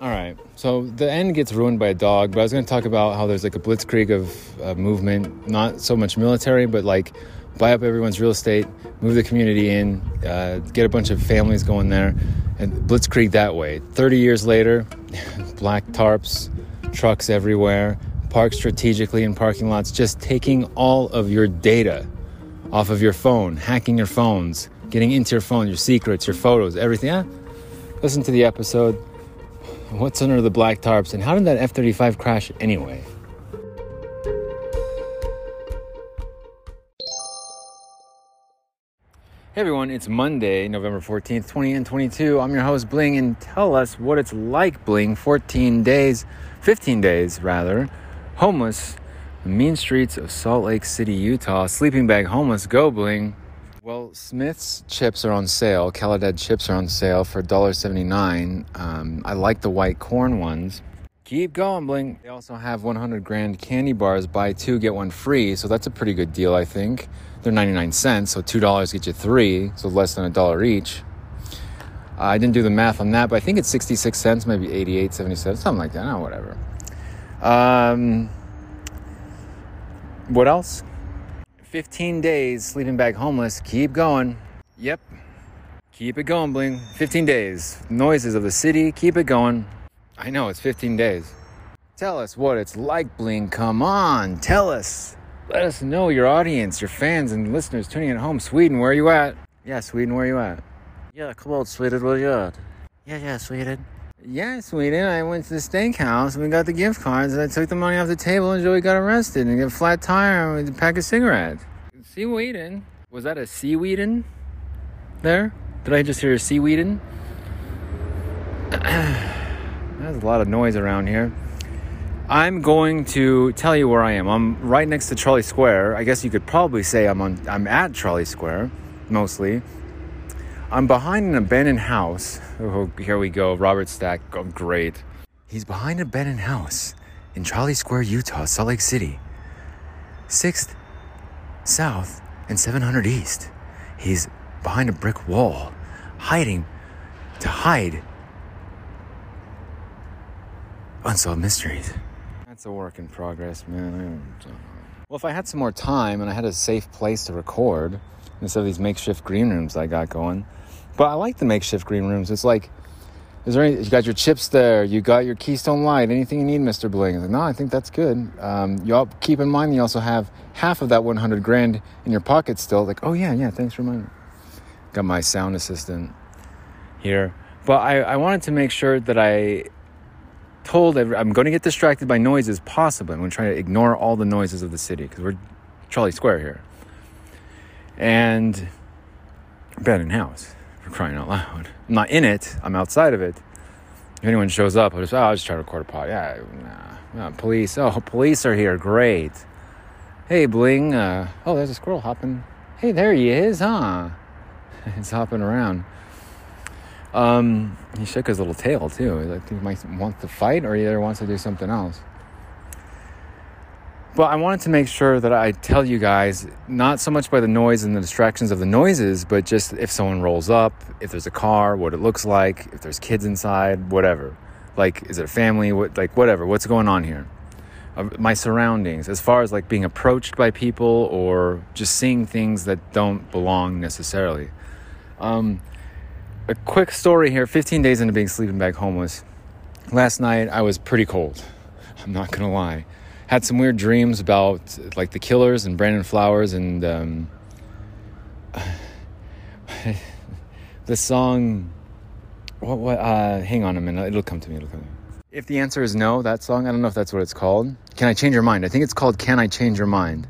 All right. So the end gets ruined by a dog, but I was going to talk about how there's like a blitzkrieg of uh, movement, not so much military, but like buy up everyone's real estate, move the community in, uh, get a bunch of families going there, and blitzkrieg that way. 30 years later, black tarps, trucks everywhere, parked strategically in parking lots, just taking all of your data off of your phone, hacking your phones, getting into your phone, your secrets, your photos, everything. Yeah? Listen to the episode. What's under the black tarps, and how did that F 35 crash anyway? Hey everyone, it's Monday, November 14th, 20 and 22. I'm your host, Bling, and tell us what it's like, Bling, 14 days, 15 days rather, homeless, mean streets of Salt Lake City, Utah, sleeping bag homeless, go Bling. Well, Smith's chips are on sale. Calidad chips are on sale for $1.79. Um, I like the white corn ones. Keep going, Bling. They also have 100 grand candy bars, buy two, get one free. So that's a pretty good deal, I think. They're 99 cents, so $2 get you three, so less than a dollar each. Uh, I didn't do the math on that, but I think it's 66 cents, maybe 88, 77, something like that. Oh, whatever. Um, what else? 15 days sleeping bag homeless. Keep going. Yep. Keep it going, Bling. 15 days. Noises of the city. Keep it going. I know, it's 15 days. Tell us what it's like, Bling. Come on, tell us. Let us know your audience, your fans and listeners tuning at home. Sweden, where are you at? Yeah, Sweden, where are you at? Yeah, come on, Sweden, where are you at? Yeah, yeah, Sweden. Yeah, Sweden. I went to the steakhouse and we got the gift cards and I took the money off the table and Joey got arrested and got a flat tire and a pack of cigarettes. Seaweedin. Was that a seaweedin? There? Did I just hear a seaweedin? There's a lot of noise around here. I'm going to tell you where I am. I'm right next to Trolley Square. I guess you could probably say I'm on I'm at Trolley Square mostly. I'm behind an abandoned house. Oh, here we go. Robert Stack. Oh, great. He's behind an abandoned house in Charlie Square, Utah, Salt Lake City. 6th South and 700 East. He's behind a brick wall, hiding to hide unsolved mysteries. That's a work in progress, man. Well, if I had some more time and I had a safe place to record instead of these makeshift green rooms I got going, but I like the makeshift green rooms. It's like, is there any, you got your chips there, you got your Keystone Light, anything you need, Mr. Bling? Like, no, I think that's good. Um, you all keep in mind you also have half of that 100 grand in your pocket still. Like, oh yeah, yeah, thanks for reminding. Got my sound assistant here, but I, I wanted to make sure that I told every, I'm going to get distracted by noises possible. I'm going to try to ignore all the noises of the city because we're Trolley Square here. And abandoned house for crying out loud. I'm not in it. I'm outside of it. If anyone shows up, I'll just, oh, I'll just try to record a pod. Yeah, nah, police. Oh, police are here. Great. Hey, Bling. Uh, oh, there's a squirrel hopping. Hey, there he is, huh? He's hopping around. Um, he shook his little tail too. Like he might want to fight, or he either wants to do something else. But I wanted to make sure that I tell you guys not so much by the noise and the distractions of the noises, but just if someone rolls up, if there's a car, what it looks like, if there's kids inside, whatever. Like, is it a family? What, like, whatever. What's going on here? Uh, my surroundings, as far as like being approached by people or just seeing things that don't belong necessarily. Um, a quick story here 15 days into being sleeping bag homeless. Last night I was pretty cold. I'm not gonna lie. Had some weird dreams about like the killers and Brandon Flowers and um, the song. What? What? Uh, hang on a minute. It'll come to me. It'll come to me. If the answer is no, that song, I don't know if that's what it's called. Can I change your mind? I think it's called Can I Change Your Mind?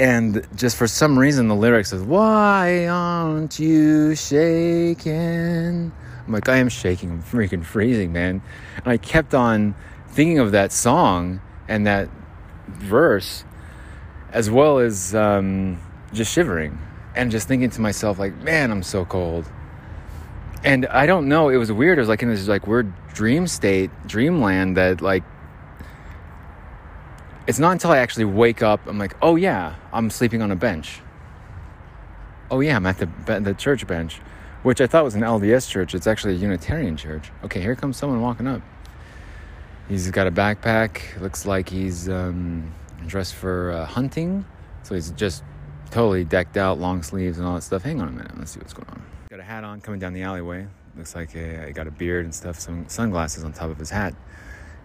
and just for some reason the lyrics is why aren't you shaking i'm like i am shaking i'm freaking freezing man and i kept on thinking of that song and that verse as well as um, just shivering and just thinking to myself like man i'm so cold and i don't know it was weird it was like in this like weird dream state dreamland that like it's not until I actually wake up, I'm like, oh yeah, I'm sleeping on a bench. Oh yeah, I'm at the, the church bench. which I thought was an LDS church. It's actually a Unitarian church. Okay, here comes someone walking up. He's got a backpack. Looks like he's um, dressed for uh, hunting. So he's just totally decked out, long sleeves and all that stuff. Hang on a minute. Let's see what's going on. Got a hat on coming down the alleyway. Looks like he got a beard and stuff. Some sunglasses on top of his hat.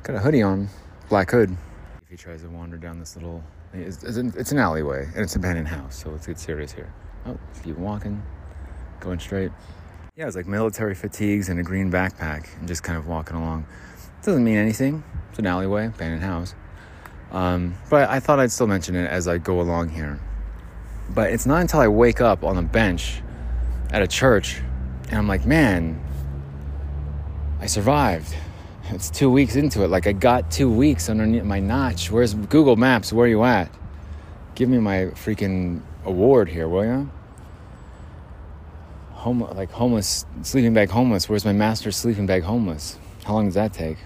Got a hoodie on, black hood. If he tries to wander down this little, it's, it's an alleyway and it's an abandoned house. So let's get serious here. Oh, keep walking, going straight. Yeah, it's like military fatigues and a green backpack and just kind of walking along. Doesn't mean anything. It's an alleyway, abandoned house. Um, but I thought I'd still mention it as I go along here. But it's not until I wake up on a bench at a church and I'm like, man, I survived. It's two weeks into it. Like I got two weeks underneath my notch. Where's Google Maps? Where are you at? Give me my freaking award here, will you? Home, like homeless, sleeping bag homeless. Where's my master sleeping bag homeless? How long does that take?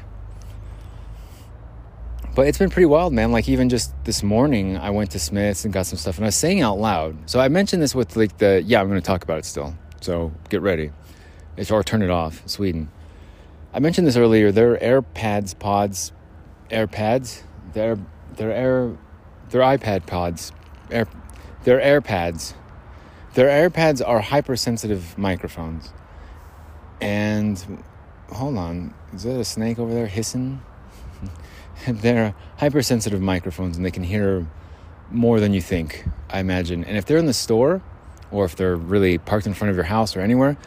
But it's been pretty wild, man. Like even just this morning, I went to Smith's and got some stuff, and I was saying out loud. So I mentioned this with like the yeah, I'm going to talk about it still. So get ready, it's or turn it off. Sweden. I mentioned this earlier. Their AirPads pods, AirPads, their their Air, their iPad pods, Air, their AirPads, their AirPads are hypersensitive microphones. And hold on, is that a snake over there hissing? they're hypersensitive microphones and they can hear more than you think, I imagine. And if they're in the store or if they're really parked in front of your house or anywhere,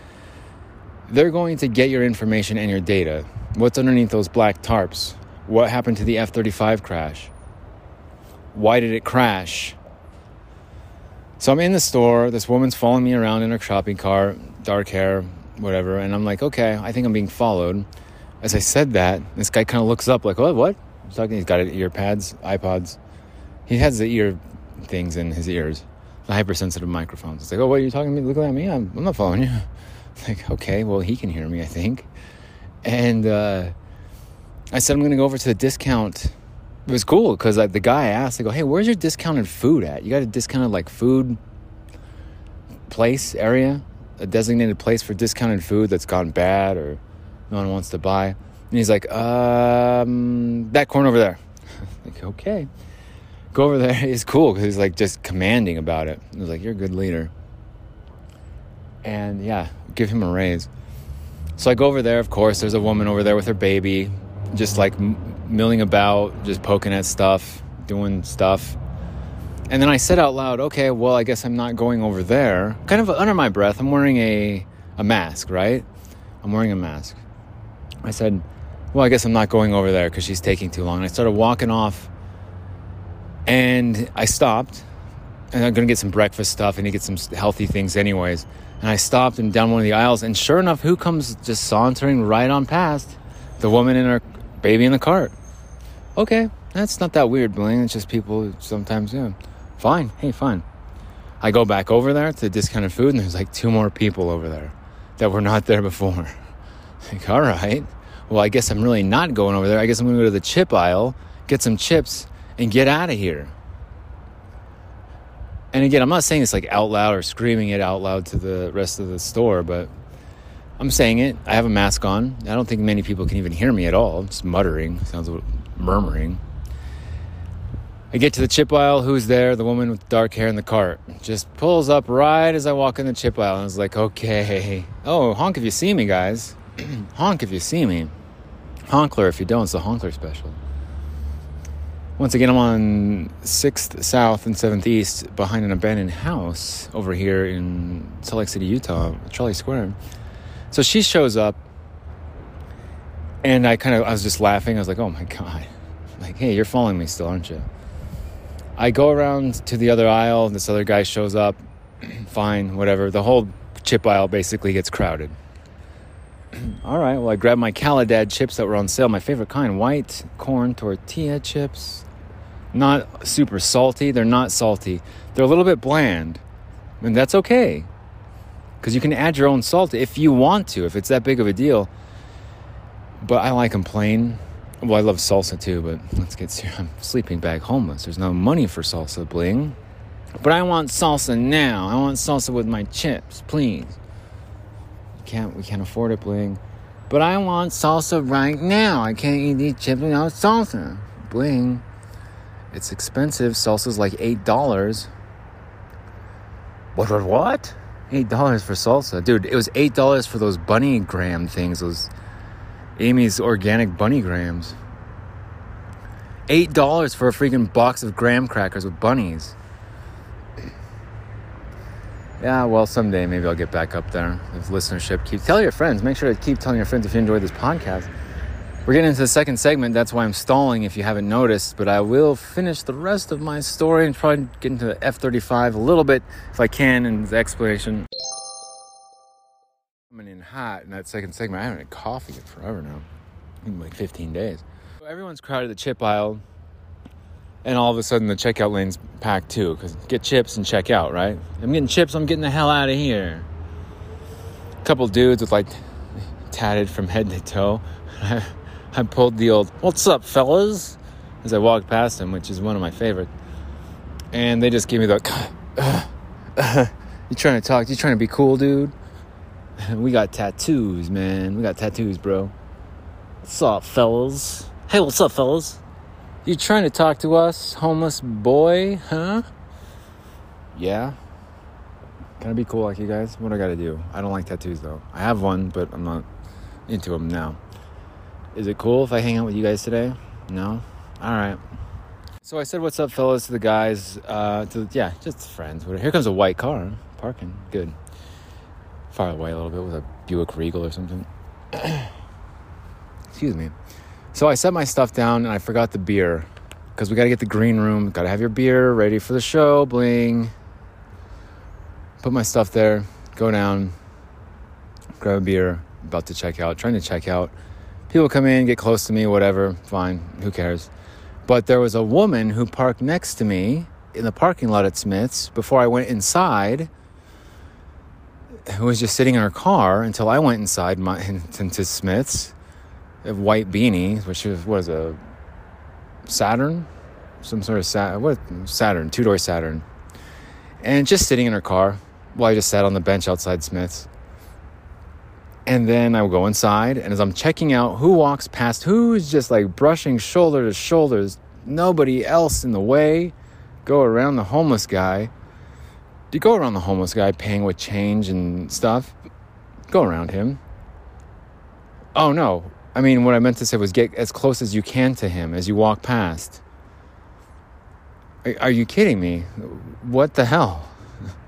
they're going to get your information and your data. What's underneath those black tarps? What happened to the F 35 crash? Why did it crash? So I'm in the store. This woman's following me around in her shopping cart, dark hair, whatever. And I'm like, okay, I think I'm being followed. As I said that, this guy kind of looks up, like, what? What? Talking. He's got ear pads, iPods. He has the ear things in his ears, the hypersensitive microphones. It's like, oh, what are you talking to me? Looking at me? I'm, I'm not following you. like, okay, well, he can hear me, I think. And uh, I said, I'm going to go over to the discount. It was cool because the guy asked, I go, hey, where's your discounted food at? You got a discounted like food place area, a designated place for discounted food that's gone bad or no one wants to buy. And he's like, um, that corner over there. like, okay. Go over there. He's cool because he's like just commanding about it. He was like, you're a good leader. And yeah, give him a raise. So I go over there, of course, there's a woman over there with her baby, just like milling about, just poking at stuff, doing stuff. And then I said out loud, okay, well, I guess I'm not going over there. Kind of under my breath, I'm wearing a, a mask, right? I'm wearing a mask. I said, well, I guess I'm not going over there because she's taking too long. And I started walking off and I stopped and I'm going to get some breakfast stuff and get some healthy things, anyways. And I stopped and down one of the aisles, and sure enough, who comes just sauntering right on past? The woman and her baby in the cart. Okay, that's not that weird, Blaine. It's just people sometimes, yeah. Fine, hey, fine. I go back over there to discounted food, and there's like two more people over there that were not there before. Like, all right. Well, I guess I'm really not going over there. I guess I'm going to go to the chip aisle, get some chips, and get out of here. And again, I'm not saying this like out loud or screaming it out loud to the rest of the store, but I'm saying it. I have a mask on. I don't think many people can even hear me at all. Just muttering, sounds like murmuring. I get to the chip aisle. Who's there? The woman with dark hair in the cart. Just pulls up right as I walk in the chip aisle. And I was like, okay. Oh, honk if you see me, guys. honk if you see me. Honkler if you don't. It's the Honkler special. Once again, I'm on 6th South and 7th East behind an abandoned house over here in Salt Lake City, Utah, Charlie Square. So she shows up, and I kind of, I was just laughing. I was like, oh my God. Like, hey, you're following me still, aren't you? I go around to the other aisle, this other guy shows up. Fine, whatever. The whole chip aisle basically gets crowded. All right, well, I grabbed my Calidad chips that were on sale, my favorite kind white corn tortilla chips. Not super salty, they're not salty. They're a little bit bland, and that's okay. Because you can add your own salt if you want to, if it's that big of a deal. But I like them plain. Well, I love salsa too, but let's get serious. I'm sleeping bag homeless. There's no money for salsa bling. But I want salsa now. I want salsa with my chips, please. Can't we can't afford it, bling. But I want salsa right now. I can't eat these chips without salsa. Bling. It's expensive. Salsa's like eight dollars. What what what? Eight dollars for salsa. Dude, it was eight dollars for those bunny graham things, those Amy's organic bunny grams. Eight dollars for a freaking box of graham crackers with bunnies. Yeah, well, someday maybe I'll get back up there. If listenership keep tell your friends. Make sure to keep telling your friends if you enjoyed this podcast. We're getting into the second segment. That's why I'm stalling if you haven't noticed. But I will finish the rest of my story and probably get into the F 35 a little bit if I can in the explanation. Coming in hot in that second segment. I haven't had coffee in forever now. In like 15 days. Everyone's crowded the chip aisle. And all of a sudden the checkout lane's packed too. Because get chips and check out, right? I'm getting chips, I'm getting the hell out of here. A couple dudes with like tatted from head to toe. I pulled the old, what's up, fellas? As I walked past them, which is one of my favorite And they just gave me the, uh, you trying to talk? You trying to be cool, dude? We got tattoos, man. We got tattoos, bro. What's up, fellas? Hey, what's up, fellas? You trying to talk to us, homeless boy, huh? Yeah. Can I be cool like you guys? What do I gotta do? I don't like tattoos though. I have one, but I'm not into them now. Is it cool if I hang out with you guys today? No? Alright. So I said, What's up, fellas, to the guys. Uh, to Yeah, just friends. Here comes a white car parking. Good. Far away a little bit with a Buick Regal or something. Excuse me. So I set my stuff down and I forgot the beer because we got to get the green room. Got to have your beer ready for the show. Bling. Put my stuff there. Go down. Grab a beer. About to check out. Trying to check out. People come in, get close to me, whatever. Fine. Who cares? But there was a woman who parked next to me in the parking lot at Smith's before I went inside. Who was just sitting in her car until I went inside my, into Smith's a white beanie, which is a Saturn, some sort of Sat what Saturn, two door Saturn, and just sitting in her car while I just sat on the bench outside Smith's. And then I will go inside, and as I'm checking out who walks past, who's just like brushing shoulder to shoulders, nobody else in the way, go around the homeless guy. Do you go around the homeless guy paying with change and stuff? Go around him. Oh no, I mean, what I meant to say was get as close as you can to him as you walk past. Are, are you kidding me? What the hell?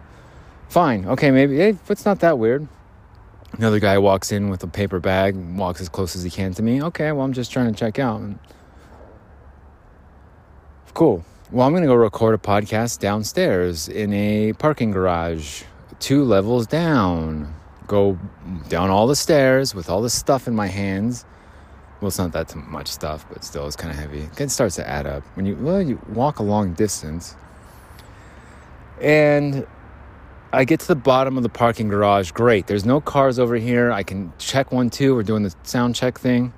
Fine. Okay, maybe eh, hey, it's not that weird. Another guy walks in with a paper bag, walks as close as he can to me. Okay, well, I'm just trying to check out. Cool. Well, I'm going to go record a podcast downstairs in a parking garage, two levels down. Go down all the stairs with all the stuff in my hands well, it's not that much stuff, but still, it's kind of heavy. It starts to add up when you well, you walk a long distance, and I get to the bottom of the parking garage. Great, there's no cars over here. I can check one, two. We're doing the sound check thing,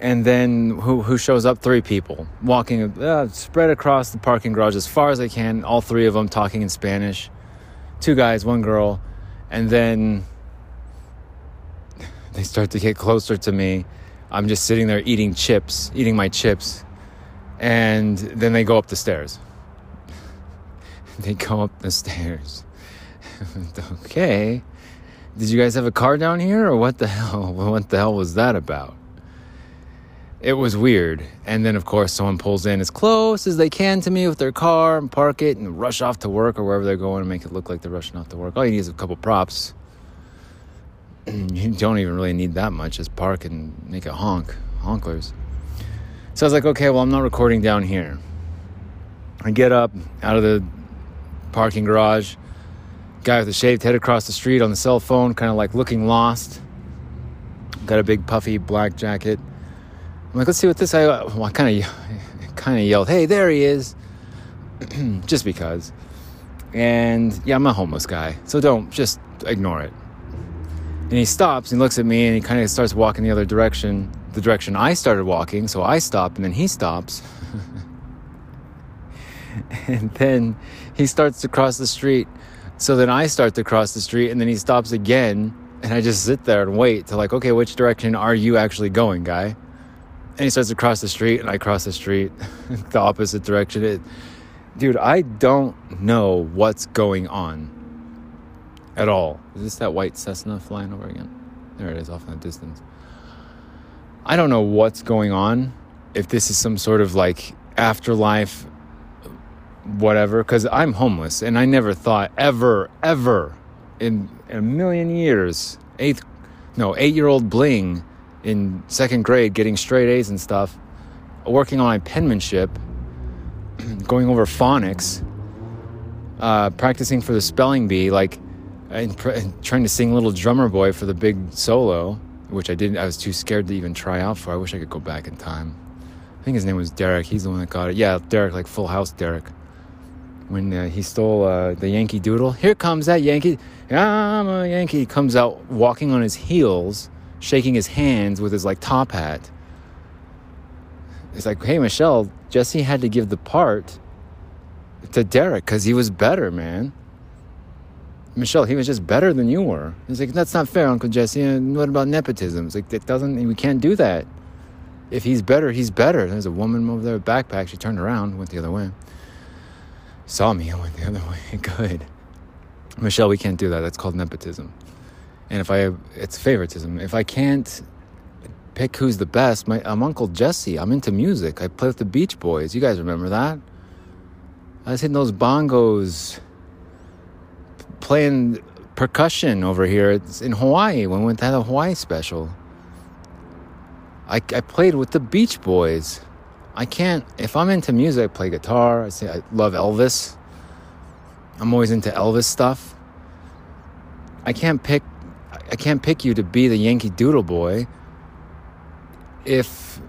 and then who who shows up? Three people walking, uh, spread across the parking garage as far as I can. All three of them talking in Spanish. Two guys, one girl, and then they start to get closer to me. I'm just sitting there eating chips, eating my chips. And then they go up the stairs. they go up the stairs. okay. Did you guys have a car down here or what the hell? What the hell was that about? It was weird. And then, of course, someone pulls in as close as they can to me with their car and park it and rush off to work or wherever they're going and make it look like they're rushing off to work. All you need is a couple props you don't even really need that much. Just park and make a honk, honklers. So I was like, okay, well, I'm not recording down here. I get up out of the parking garage. Guy with a shaved head across the street on the cell phone, kind of like looking lost. Got a big puffy black jacket. I'm like, let's see what this. I, well, I kind of, kind of yelled, "Hey, there he is!" just because. And yeah, I'm a homeless guy, so don't just ignore it. And he stops and he looks at me and he kind of starts walking the other direction, the direction I started walking. So I stop and then he stops. and then he starts to cross the street So then I start to cross the street and then he stops again. And I just sit there and wait to like, okay, which direction are you actually going, guy? And he starts to cross the street and I cross the street the opposite direction. It, dude, I don't know what's going on at all. Is this that white Cessna flying over again? There it is off in the distance. I don't know what's going on. If this is some sort of like afterlife, whatever, because I'm homeless and I never thought ever, ever in, a million years, eighth, no, eight year old bling in second grade getting straight A's and stuff, working on my penmanship, going over phonics, uh, practicing for the spelling bee, like, and, pr- and trying to sing Little Drummer Boy for the big solo, which I didn't, I was too scared to even try out for. I wish I could go back in time. I think his name was Derek. He's the one that got it. Yeah, Derek, like Full House Derek. When uh, he stole uh, the Yankee Doodle. Here comes that Yankee. I'm a Yankee. He comes out walking on his heels, shaking his hands with his like top hat. It's like, hey, Michelle, Jesse had to give the part to Derek because he was better, man. Michelle, he was just better than you were. He's like, that's not fair, Uncle Jesse. And what about nepotism? It's like, it doesn't, we can't do that. If he's better, he's better. There's a woman over there with a backpack. She turned around, went the other way. Saw me, I went the other way. Good. Michelle, we can't do that. That's called nepotism. And if I, it's favoritism. If I can't pick who's the best, my, I'm Uncle Jesse. I'm into music. I play with the Beach Boys. You guys remember that? I was hitting those bongos, playing percussion over here it's in Hawaii when we went to a Hawaii special. I, I played with the Beach Boys. I can't, if I'm into music, I play guitar. I say I love Elvis. I'm always into Elvis stuff. I can't pick, I can't pick you to be the Yankee Doodle Boy if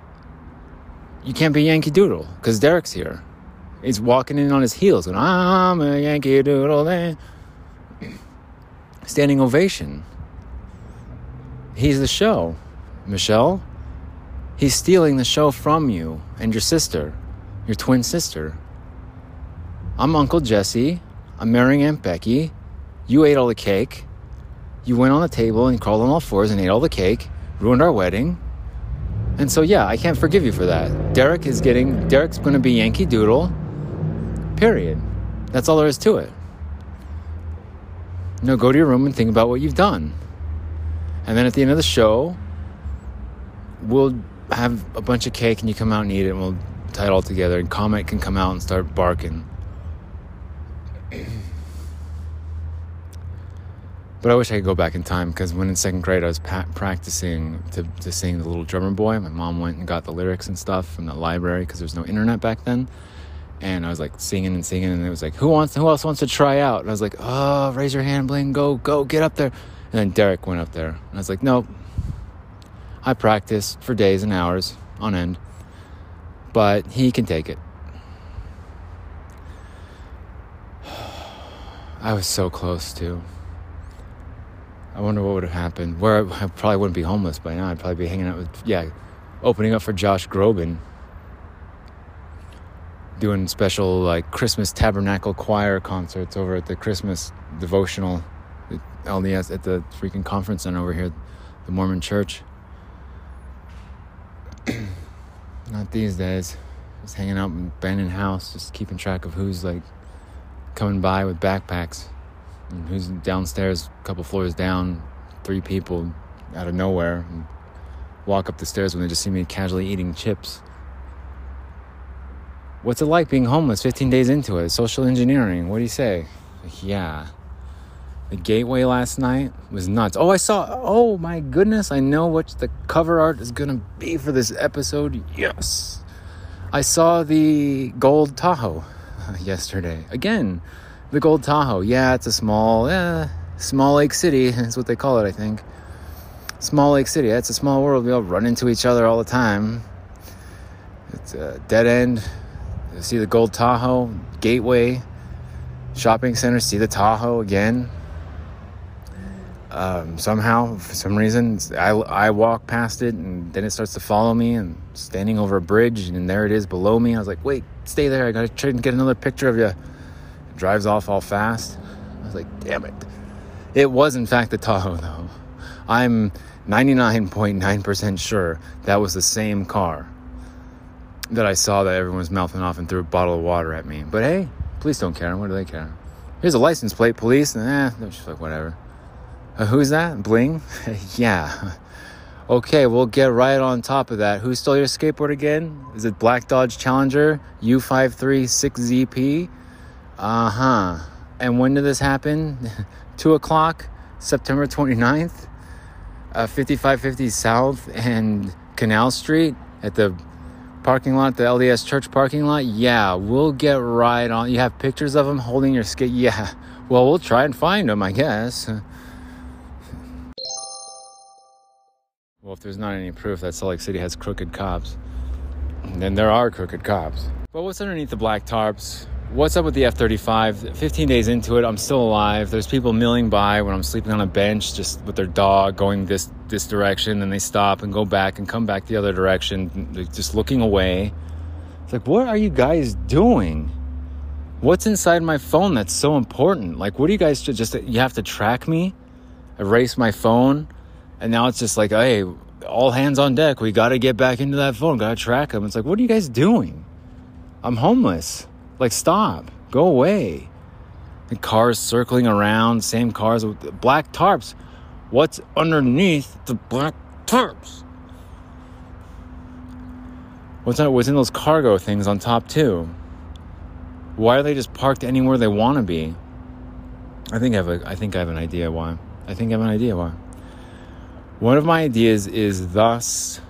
you can't be Yankee Doodle because Derek's here. He's walking in on his heels and I'm a Yankee Doodle. Man. Standing ovation. He's the show. Michelle, he's stealing the show from you and your sister, your twin sister. I'm Uncle Jesse. I'm marrying Aunt Becky. You ate all the cake. You went on the table and crawled on all fours and ate all the cake, ruined our wedding. And so, yeah, I can't forgive you for that. Derek is getting, Derek's going to be Yankee Doodle, period. That's all there is to it. No, go to your room and think about what you've done. And then at the end of the show, we'll have a bunch of cake and you come out and eat it and we'll tie it all together. And Comet can come out and start barking. But I wish I could go back in time because when in second grade I was pa- practicing to, to sing the Little Drummer Boy. My mom went and got the lyrics and stuff from the library because there was no internet back then. And I was like singing and singing, and it was like, "Who wants? Who else wants to try out?" And I was like, "Oh, raise your hand, Bling, go, go, get up there." And then Derek went up there, and I was like, "Nope." I practiced for days and hours on end, but he can take it. I was so close too. I wonder what would have happened. Where I probably wouldn't be homeless by now. I'd probably be hanging out with, yeah, opening up for Josh Groban, doing special like Christmas Tabernacle Choir concerts over at the Christmas devotional LDS at the freaking conference center over here, the Mormon Church. Not these days. Just hanging out in abandoned house, just keeping track of who's like coming by with backpacks and who's downstairs, a couple floors down, three people out of nowhere, and walk up the stairs when they just see me casually eating chips. What's it like being homeless 15 days into it? Social engineering, what do you say? Like, yeah. The gateway last night was nuts. Oh, I saw, oh my goodness, I know what the cover art is gonna be for this episode. Yes. I saw the gold Tahoe yesterday. Again, the Gold Tahoe. Yeah, it's a small, eh, small lake city. That's what they call it, I think. Small lake city. It's a small world. We all run into each other all the time. It's a dead end. See the Gold Tahoe, Gateway, shopping center. See the Tahoe again. Um, somehow, for some reason, I, I walk past it and then it starts to follow me and standing over a bridge and there it is below me. I was like, wait, stay there. I gotta try and get another picture of you drives off all fast. I was like, damn it. It was, in fact, the Tahoe, though. I'm 99.9% sure that was the same car that I saw that everyone was mouthing off and threw a bottle of water at me. But hey, police don't care. What do they care? Here's a license plate, police. And eh, they're just like, whatever. Uh, who's that? Bling? yeah. Okay, we'll get right on top of that. Who stole your skateboard again? Is it Black Dodge Challenger U536ZP? Uh huh. And when did this happen? 2 o'clock, September 29th, uh, 5550 South and Canal Street at the parking lot, the LDS church parking lot. Yeah, we'll get right on. You have pictures of them holding your skate? Yeah. Well, we'll try and find them, I guess. Well, if there's not any proof that Salt Lake City has crooked cops, then there are crooked cops. But what's underneath the black tarps? What's up with the F 35? 15 days into it, I'm still alive. There's people milling by when I'm sleeping on a bench just with their dog going this, this direction, and they stop and go back and come back the other direction, just looking away. It's like, what are you guys doing? What's inside my phone that's so important? Like, what do you guys just, you have to track me, erase my phone? And now it's just like, hey, all hands on deck. We got to get back into that phone. Got to track them. It's like, what are you guys doing? I'm homeless. Like, stop. Go away. And cars circling around, same cars with black tarps. What's underneath the black tarps? What's, on, what's in those cargo things on top, too? Why are they just parked anywhere they want to be? I think I have a, I think I have an idea why. I think I have an idea why. One of my ideas is thus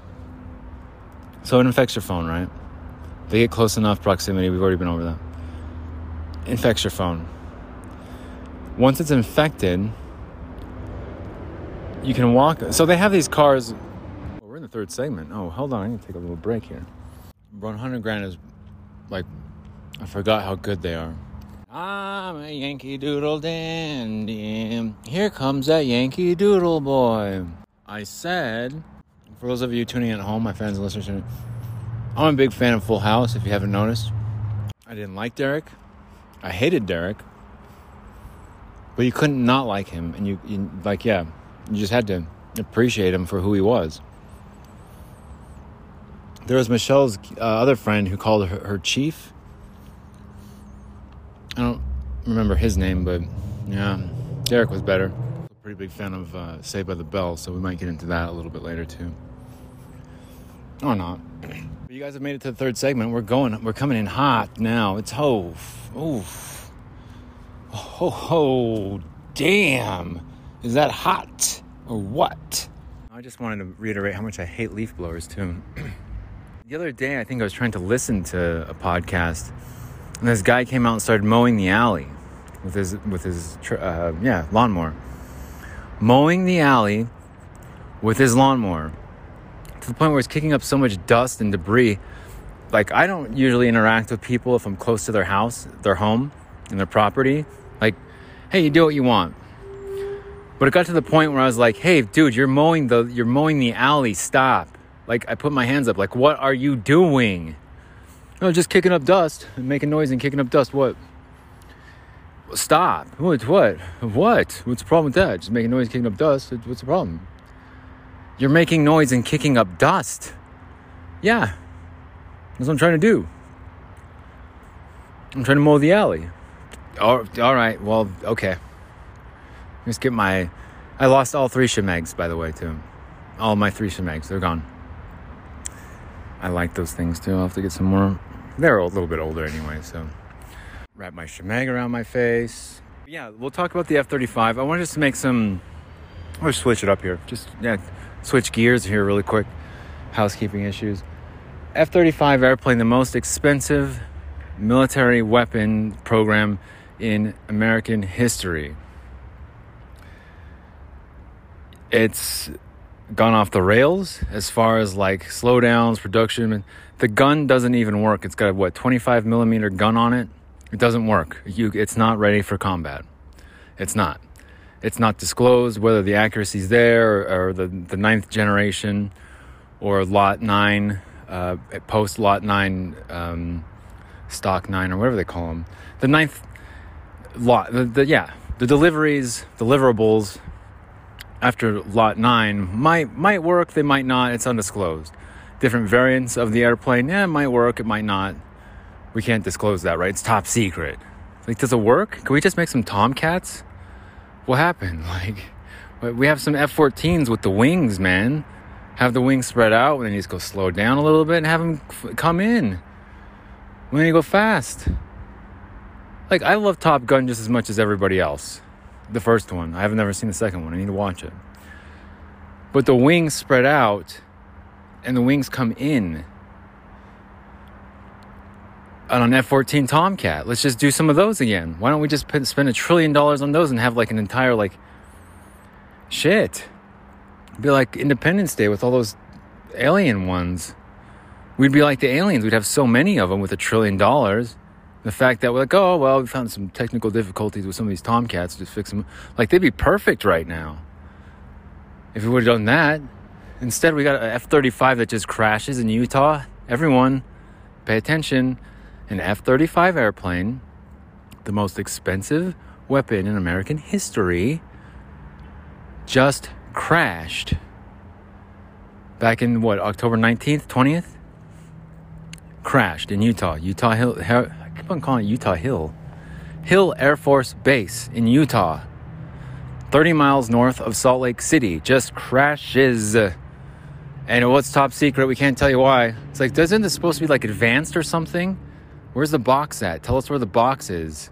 so it infects your phone, right? They get close enough proximity, we've already been over that. Infects your phone. Once it's infected, you can walk. So they have these cars. We're in the third segment. Oh, hold on. I need to take a little break here. 100 grand is like, I forgot how good they are. I'm a Yankee Doodle dandy. Here comes that Yankee Doodle boy. I said, for those of you tuning in at home, my fans and listeners, I'm a big fan of Full House, if you haven't noticed. I didn't like Derek. I hated Derek. But you couldn't not like him. And you, you like, yeah, you just had to appreciate him for who he was. There was Michelle's uh, other friend who called her, her chief. I don't remember his name, but yeah, Derek was better pretty big fan of uh, Saved by the Bell, so we might get into that a little bit later too. Or not. You guys have made it to the third segment. We're going. We're coming in hot now. It's oh, oh, oh, oh, damn! Is that hot or what? I just wanted to reiterate how much I hate leaf blowers too. the other day, I think I was trying to listen to a podcast, and this guy came out and started mowing the alley with his with his uh, yeah lawnmower mowing the alley with his lawnmower to the point where it's kicking up so much dust and debris. Like, I don't usually interact with people if I'm close to their house, their home, and their property. Like, hey, you do what you want. But it got to the point where I was like, hey, dude, you're mowing the you're mowing the alley, stop. Like I put my hands up, like, what are you doing? No, just kicking up dust and making noise and kicking up dust. What? Stop. What? What? What? What's the problem with that? Just making noise, kicking up dust. What's the problem? You're making noise and kicking up dust. Yeah. That's what I'm trying to do. I'm trying to mow the alley. Oh, all right. Well, okay. Just get my. I lost all three Shemags, by the way, too. All my three Shemags. They're gone. I like those things, too. I'll have to get some more. They're a little bit older anyway, so wrap my shemag around my face. Yeah, we'll talk about the F 35. I want to just to make some. I'll switch it up here. Just yeah, switch gears here really quick. Housekeeping issues. F 35 airplane, the most expensive military weapon program in American history. It's gone off the rails as far as like slowdowns, production. The gun doesn't even work. It's got a what 25 millimeter gun on it it doesn't work. You, it's not ready for combat. It's not. It's not disclosed whether the accuracy is there or, or, the, the ninth generation or lot nine, uh, post lot nine, um, stock nine, or whatever they call them. The ninth lot, the, the, yeah, the deliveries, deliverables after lot nine might might work, they might not. It's undisclosed. Different variants of the airplane, yeah, it might work, it might not. We can't disclose that, right? It's top secret. Like, does it work? Can we just make some Tomcats? What happened? Like, we have some F-14s with the wings, man. Have the wings spread out, and then you just go slow down a little bit and have them come in. When you go fast. Like, I love Top Gun just as much as everybody else. The first one. I have never seen the second one. I need to watch it. But the wings spread out and the wings come in on an F 14 Tomcat. Let's just do some of those again. Why don't we just spend a trillion dollars on those and have like an entire, like, shit? be like Independence Day with all those alien ones. We'd be like the aliens. We'd have so many of them with a trillion dollars. The fact that we're like, oh, well, we found some technical difficulties with some of these Tomcats, just fix them. Like, they'd be perfect right now. If we would have done that. Instead, we got an F 35 that just crashes in Utah. Everyone, pay attention. An F 35 airplane, the most expensive weapon in American history, just crashed back in what, October 19th, 20th? Crashed in Utah. Utah Hill. I keep on calling it Utah Hill. Hill Air Force Base in Utah. 30 miles north of Salt Lake City. Just crashes. And what's top secret? We can't tell you why. It's like, doesn't this supposed to be like advanced or something? Where's the box at? Tell us where the box is.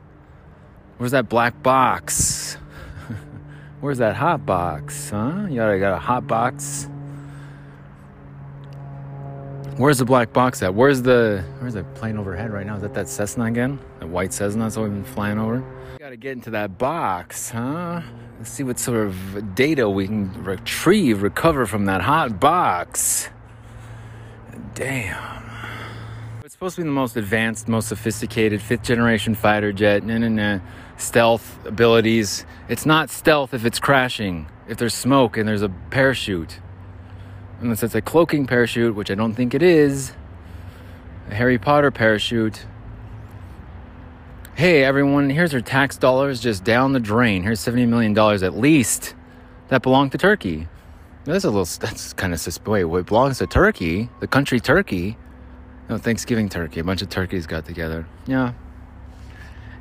Where's that black box? Where's that hot box? Huh? You got, got a hot box? Where's the black box at? Where's the where's the plane overhead right now? Is that that Cessna again? That white Cessna that's always been flying over? Gotta get into that box, huh? Let's see what sort of data we can retrieve, recover from that hot box. Damn supposed to be the most advanced, most sophisticated fifth generation fighter jet. Nah, nah, nah. Stealth abilities. It's not stealth if it's crashing, if there's smoke and there's a parachute. Unless it's a cloaking parachute, which I don't think it is. A Harry Potter parachute. Hey, everyone, here's our tax dollars just down the drain. Here's $70 million at least that belong to Turkey. That's a little, that's kind of suspicious. Wait, what belongs to Turkey? The country Turkey? No, Thanksgiving turkey. A bunch of turkeys got together. Yeah.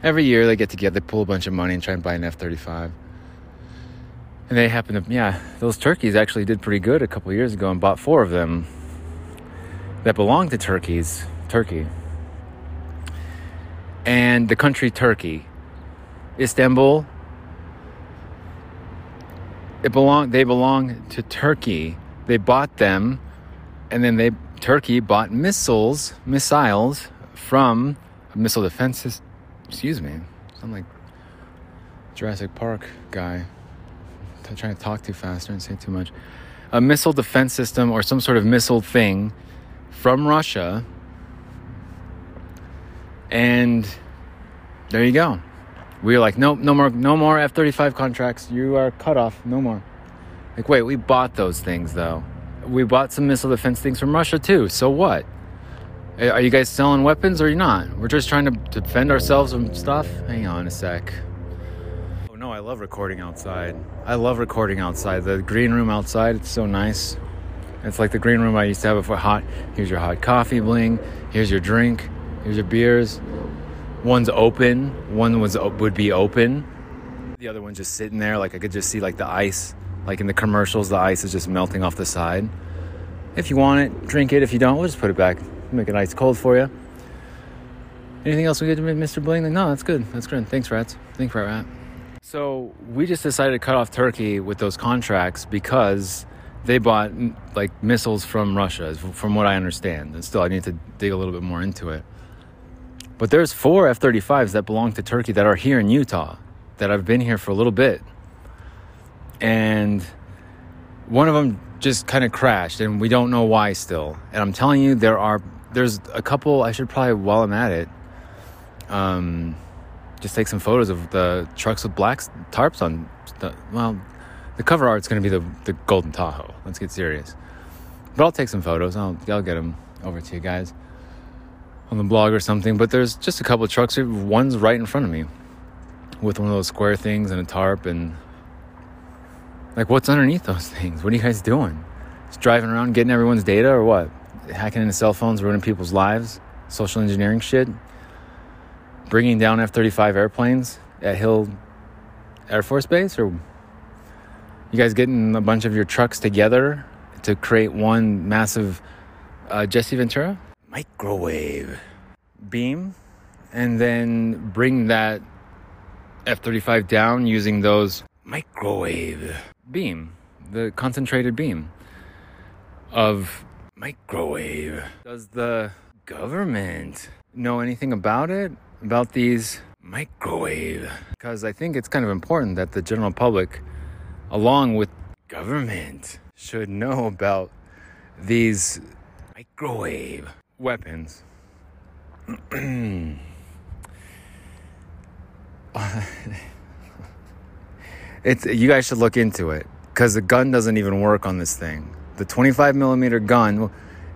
Every year they get together, they pull a bunch of money and try and buy an F 35. And they happen to, yeah, those turkeys actually did pretty good a couple years ago and bought four of them that belonged to turkeys, Turkey. And the country Turkey, Istanbul, it belong, they belong to Turkey. They bought them and then they Turkey bought missiles, missiles from a missile defense system. Excuse me, I'm like Jurassic Park guy. I'm trying to talk too fast and say too much. A missile defense system or some sort of missile thing from Russia. And there you go. We were like, nope, no more, no more F thirty five contracts. You are cut off. No more. Like, wait, we bought those things though we bought some missile defense things from Russia too. So what? Are you guys selling weapons or are you not? We're just trying to defend ourselves from stuff. Hang on a sec. Oh no, I love recording outside. I love recording outside. The green room outside, it's so nice. It's like the green room I used to have before hot. Here's your hot coffee bling. Here's your drink. Here's your beers. One's open. One was would be open. The other one's just sitting there. Like I could just see like the ice like in the commercials, the ice is just melting off the side. If you want it, drink it. If you don't, we'll just put it back. Make it ice cold for you. Anything else we get to Mr. Bling? no, that's good. That's good. Thanks, Rats. Thanks, Rat Rat. So we just decided to cut off Turkey with those contracts because they bought mm, like missiles from Russia, from what I understand. And still, I need to dig a little bit more into it. But there's four F 35s that belong to Turkey that are here in Utah that I've been here for a little bit and one of them just kind of crashed and we don't know why still. And i'm telling you there are there's a couple i should probably while i'm at it um just take some photos of the trucks with black tarps on the, well the cover art's going to be the, the golden tahoe. Let's get serious. But i'll take some photos. I'll, I'll get them over to you guys on the blog or something. But there's just a couple of trucks one's right in front of me with one of those square things and a tarp and like what's underneath those things? What are you guys doing? Just driving around getting everyone's data or what? Hacking into cell phones, ruining people's lives, social engineering shit, bringing down F 35 airplanes at Hill Air Force Base? Or you guys getting a bunch of your trucks together to create one massive uh, Jesse Ventura? Microwave beam and then bring that F 35 down using those microwave beam, the concentrated beam of microwave. Does the government know anything about it? About these microwave? Because I think it's kind of important that the general public, along with government, should know about these microwave weapons. Uh, it's you guys should look into it because the gun doesn't even work on this thing. The 25 millimeter gun,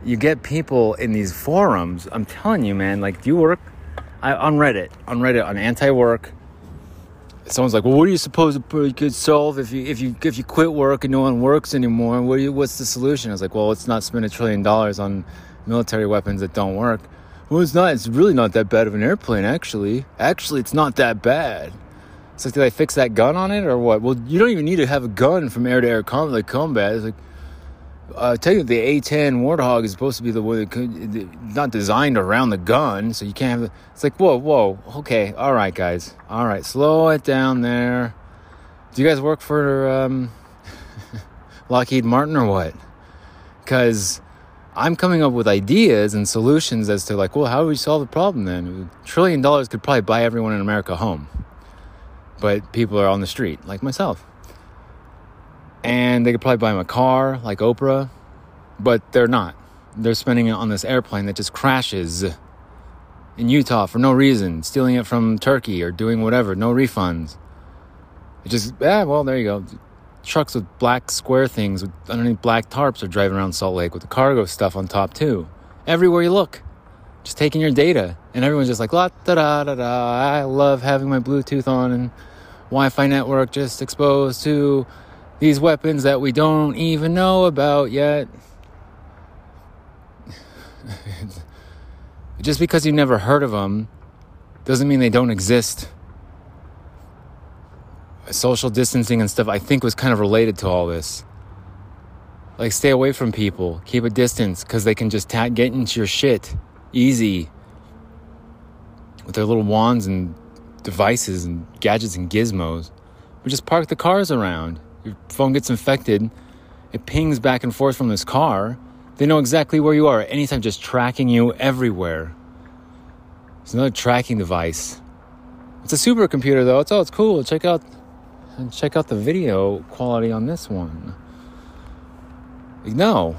you get people in these forums. I'm telling you, man. Like, do you work I, on Reddit? On Reddit, on anti-work. Someone's like, "Well, what are you supposed to could solve if you if you if you quit work and no one works anymore? What you, what's the solution?" I was like, "Well, let's not spend a trillion dollars on military weapons that don't work." Well, it's not. It's really not that bad of an airplane, actually. Actually, it's not that bad. It's like, did I fix that gun on it or what? Well, you don't even need to have a gun from air to air combat. It's like uh, technically the A10 Warthog is supposed to be the one that could, not designed around the gun, so you can't have. It's like whoa, whoa, okay, all right, guys, all right, slow it down there. Do you guys work for um, Lockheed Martin or what? Because I'm coming up with ideas and solutions as to like, well, how do we solve the problem then? A trillion dollars could probably buy everyone in America a home. But people are on the street, like myself. And they could probably buy them a car, like Oprah, but they're not. They're spending it on this airplane that just crashes in Utah for no reason, stealing it from Turkey or doing whatever, no refunds. It just, yeah, well, there you go trucks with black square things with underneath black tarps are driving around Salt Lake with the cargo stuff on top too. Everywhere you look, just taking your data, and everyone's just like la da da da da. I love having my Bluetooth on and Wi-Fi network just exposed to these weapons that we don't even know about yet. just because you never heard of them doesn't mean they don't exist social distancing and stuff, I think was kind of related to all this. Like, stay away from people, keep a distance, because they can just ta- get into your shit easy with their little wands and devices and gadgets and gizmos. We just park the cars around. Your phone gets infected, it pings back and forth from this car. They know exactly where you are at any time, just tracking you everywhere. It's another tracking device. It's a supercomputer though. It's oh, it's cool. Check out and check out the video quality on this one. No,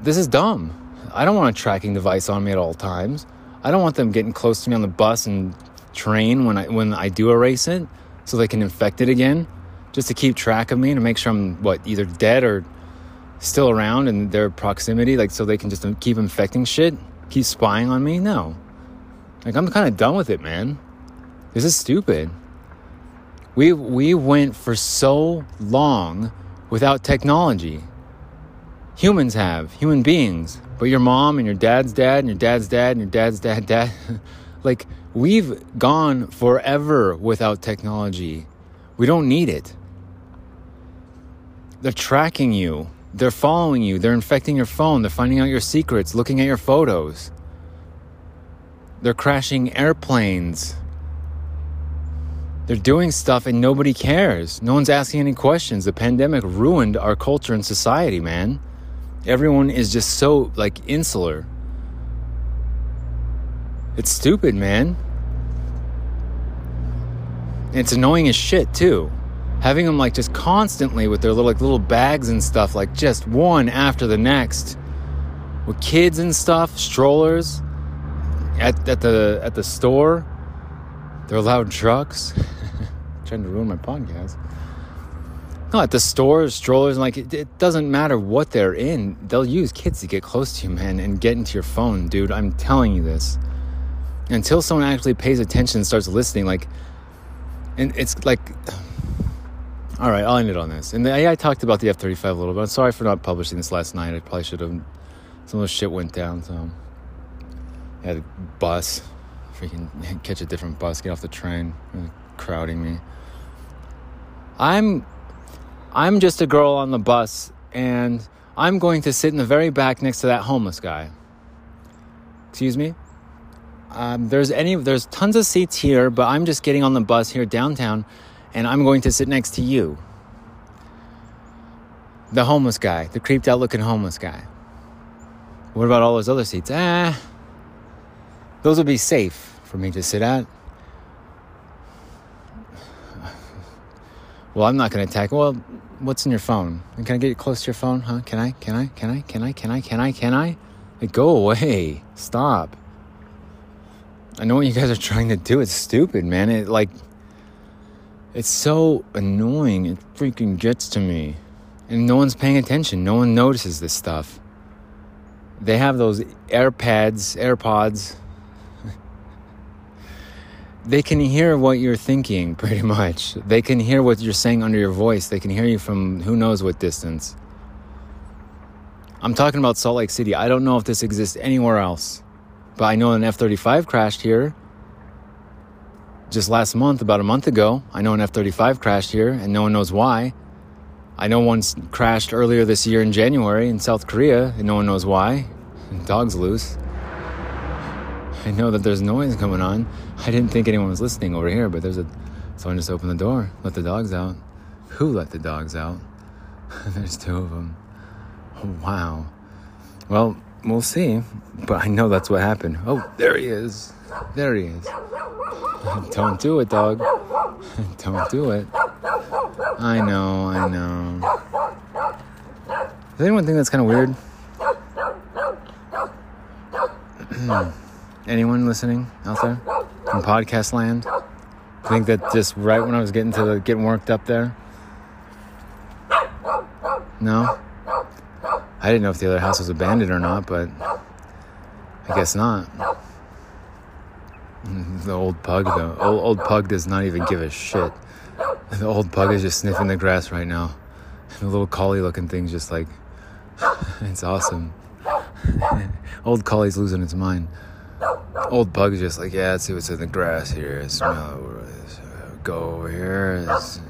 this is dumb. I don't want a tracking device on me at all times. I don't want them getting close to me on the bus and train when I when I do erase it, so they can infect it again, just to keep track of me and to make sure I'm what either dead or still around in their proximity, like so they can just keep infecting shit, keep spying on me. No, like I'm kind of done with it, man. This is stupid. We, we went for so long without technology. Humans have, human beings. But your mom and your dad's dad and your dad's dad and your dad's dad, dad. like, we've gone forever without technology. We don't need it. They're tracking you, they're following you, they're infecting your phone, they're finding out your secrets, looking at your photos. They're crashing airplanes. They're doing stuff and nobody cares. No one's asking any questions. The pandemic ruined our culture and society, man. Everyone is just so like insular. It's stupid, man. It's annoying as shit too. Having them like just constantly with their little like little bags and stuff, like just one after the next, with kids and stuff, strollers at, at the at the store. They're loud trucks. trying to ruin my podcast. No, at the stores, strollers, and like it, it, doesn't matter what they're in. They'll use kids to get close to you, man, and get into your phone, dude. I'm telling you this. Until someone actually pays attention and starts listening, like and it's like, all right, I'll end it on this. And the, I talked about the F thirty five a little bit. I'm sorry for not publishing this last night. I probably should have. Some of the shit went down, so I had a bus, freaking catch a different bus, get off the train, really crowding me. I'm, I'm just a girl on the bus, and I'm going to sit in the very back next to that homeless guy. Excuse me. Um, there's any there's tons of seats here, but I'm just getting on the bus here downtown, and I'm going to sit next to you. The homeless guy, the creeped out looking homeless guy. What about all those other seats? Ah, those would be safe for me to sit at. Well, I'm not going to attack. Well, what's in your phone? Can I get close to your phone? Huh? Can I? Can I? Can I? Can I? Can I? Can I? Can I? Like, go away. Stop. I know what you guys are trying to do. It's stupid, man. It like it's so annoying. It freaking gets to me. And no one's paying attention. No one notices this stuff. They have those AirPads, AirPods. They can hear what you're thinking pretty much. They can hear what you're saying under your voice. They can hear you from who knows what distance. I'm talking about Salt Lake City. I don't know if this exists anywhere else. But I know an F 35 crashed here just last month, about a month ago. I know an F 35 crashed here, and no one knows why. I know one crashed earlier this year in January in South Korea, and no one knows why. Dog's loose. I know that there's noise coming on. I didn't think anyone was listening over here, but there's a. Someone just opened the door, let the dogs out. Who let the dogs out? there's two of them. Oh, wow. Well, we'll see. But I know that's what happened. Oh, there he is. There he is. Don't do it, dog. Don't do it. I know, I know. Does anyone think that's kind of weird? anyone listening out there in podcast land? I think that just right when I was getting to the getting worked up there. No? I didn't know if the other house was abandoned or not, but I guess not. The old pug, though. Old, old pug does not even give a shit. The old pug is just sniffing the grass right now. And the little collie looking thing's just like, it's awesome. old collie's losing its mind. Old pug just like, yeah, let's see what's in the grass here. Smell. it. Uh, go over here. It's,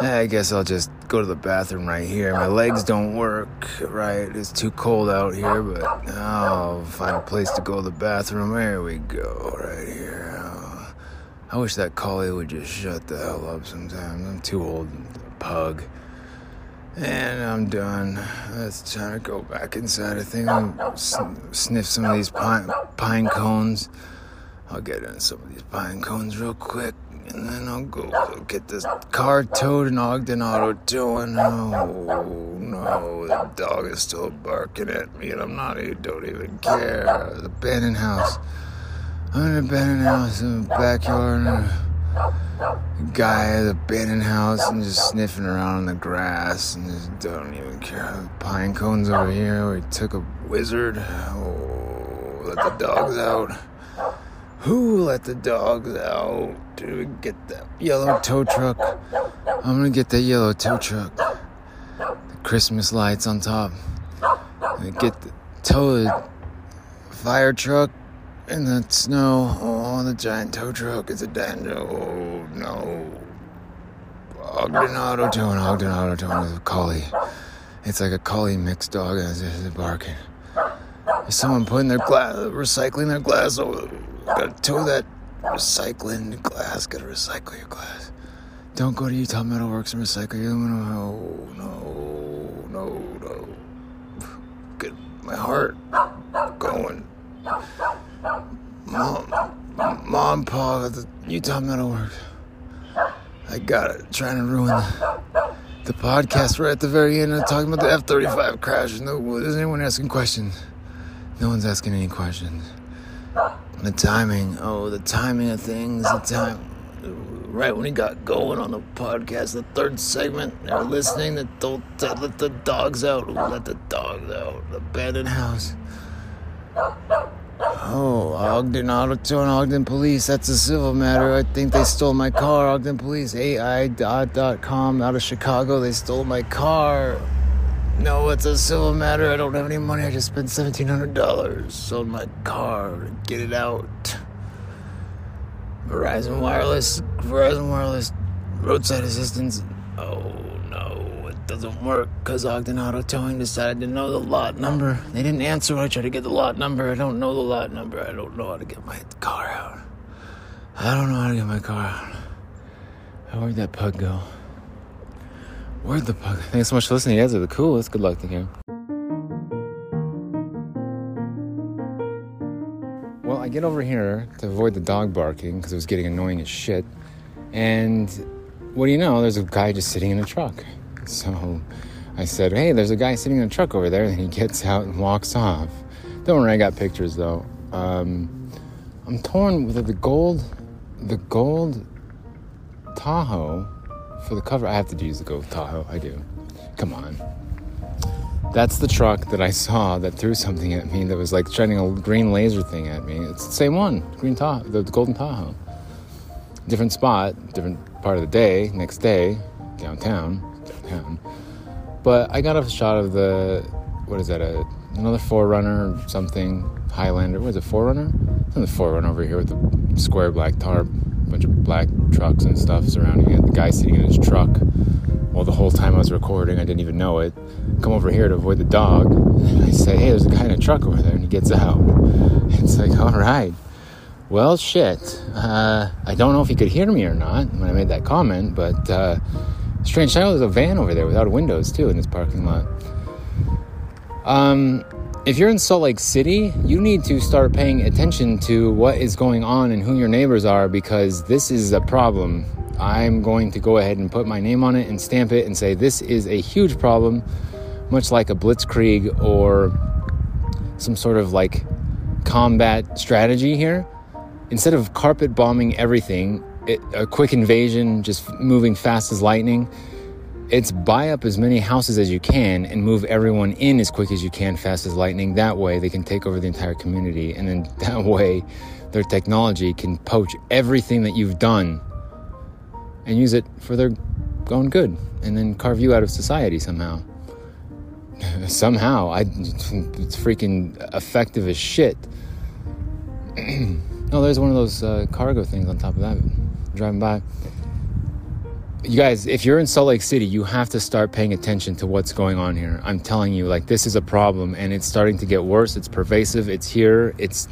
I guess I'll just go to the bathroom right here. My legs don't work right. It's too cold out here, but I'll find a place to go to the bathroom. There we go, right here. Oh, I wish that collie would just shut the hell up sometimes. I'm too old, pug. And I'm done. It's time to go back inside. I think I'll sniff some of these pine, pine cones. I'll get in some of these pine cones real quick and then I'll go get this car towed in Ogden Auto Towing. Oh no, the dog is still barking at me, and I'm not even don't even care. The abandoned house. I'm in an abandoned house in the backyard. A guy at the abandoned house and just sniffing around in the grass and just don't even care. Pine cones over here. We took a wizard. Oh, let the dogs out. Who let the dogs out? to get that yellow tow truck. I'm gonna get that yellow tow truck. The Christmas lights on top. get the tow fire truck in the snow. Oh, the giant tow truck. It's a Daniel. Oh, no. Ogden Auto Towing. Ogden Auto Towing is a collie. It's like a collie mixed dog as it's barking. Is someone putting their glass, recycling their glass over? Gotta tow that recycling glass. Gotta recycle your glass. Don't go to Utah Metalworks and recycle your aluminum. No, no, no, no. Get my heart going. Mom, mom, pa at the Utah Metalworks. I got it. Trying to ruin the, the podcast right at the very end. I'm talking about the F 35 crash. No, is anyone asking questions? No one's asking any questions. The timing, oh, the timing of things, the time. Right when he got going on the podcast, the third segment, they're listening. That don't let the dogs out. Let the dogs out. Abandoned house. Oh, Ogden Auto Towing, Ogden Police. That's a civil matter. I think they stole my car. Ogden Police, AI.com out of Chicago. They stole my car. No, it's a civil matter. I don't have any money. I just spent $1,700. Sold my car. To get it out. Verizon Wireless, Verizon Wireless, roadside assistance. Oh doesn't work because Ogden Auto Towing decided to know the lot number. They didn't answer when I tried to get the lot number. I don't know the lot number. I don't know how to get my car out. I don't know how to get my car out. Where'd that pug go? Where'd the pug? Thanks so much for listening. You guys are the coolest. Good luck to you. Well, I get over here to avoid the dog barking because it was getting annoying as shit. And what do you know? There's a guy just sitting in a truck. So I said, Hey, there's a guy sitting in a truck over there. And he gets out and walks off. Don't worry, I got pictures though. Um, I'm torn with the gold, the gold Tahoe for the cover. I have to use the gold Tahoe. I do. Come on. That's the truck that I saw that threw something at me that was like shining a green laser thing at me. It's the same one, green Tahoe, the golden Tahoe. Different spot, different part of the day, next day, downtown, But I got a shot of the, what is that, a, another 4Runner or something, Highlander. Was it, 4Runner? It's the 4Runner over here with the square black tarp, a bunch of black trucks and stuff surrounding it. The guy sitting in his truck. Well, the whole time I was recording, I didn't even know it. Come over here to avoid the dog. And I say, hey, there's a guy in a truck over there. And he gets out. It's like, all right. Well, shit. Uh, I don't know if he could hear me or not when I made that comment, but uh, strange sight, there's a van over there without windows, too, in this parking lot. Um, if you're in Salt Lake City, you need to start paying attention to what is going on and who your neighbors are because this is a problem. I'm going to go ahead and put my name on it and stamp it and say this is a huge problem, much like a blitzkrieg or some sort of like combat strategy here. Instead of carpet bombing everything, it, a quick invasion, just moving fast as lightning, it's buy up as many houses as you can and move everyone in as quick as you can, fast as lightning. That way, they can take over the entire community. And then that way, their technology can poach everything that you've done and use it for their own good and then carve you out of society somehow. somehow. I, it's freaking effective as shit. no, there's one of those uh, cargo things on top of that. Driving by you guys, if you're in Salt Lake City, you have to start paying attention to what's going on here. I'm telling you, like, this is a problem and it's starting to get worse. It's pervasive. It's here. It's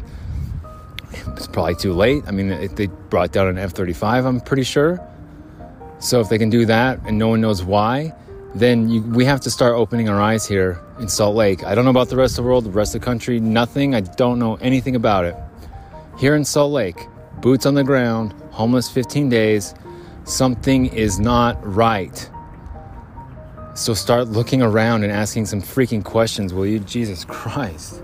it's probably too late. I mean, they brought down an F 35, I'm pretty sure. So if they can do that and no one knows why, then you, we have to start opening our eyes here in Salt Lake. I don't know about the rest of the world, the rest of the country, nothing. I don't know anything about it. Here in Salt Lake, boots on the ground, homeless 15 days something is not right. So start looking around and asking some freaking questions, will you? Jesus Christ.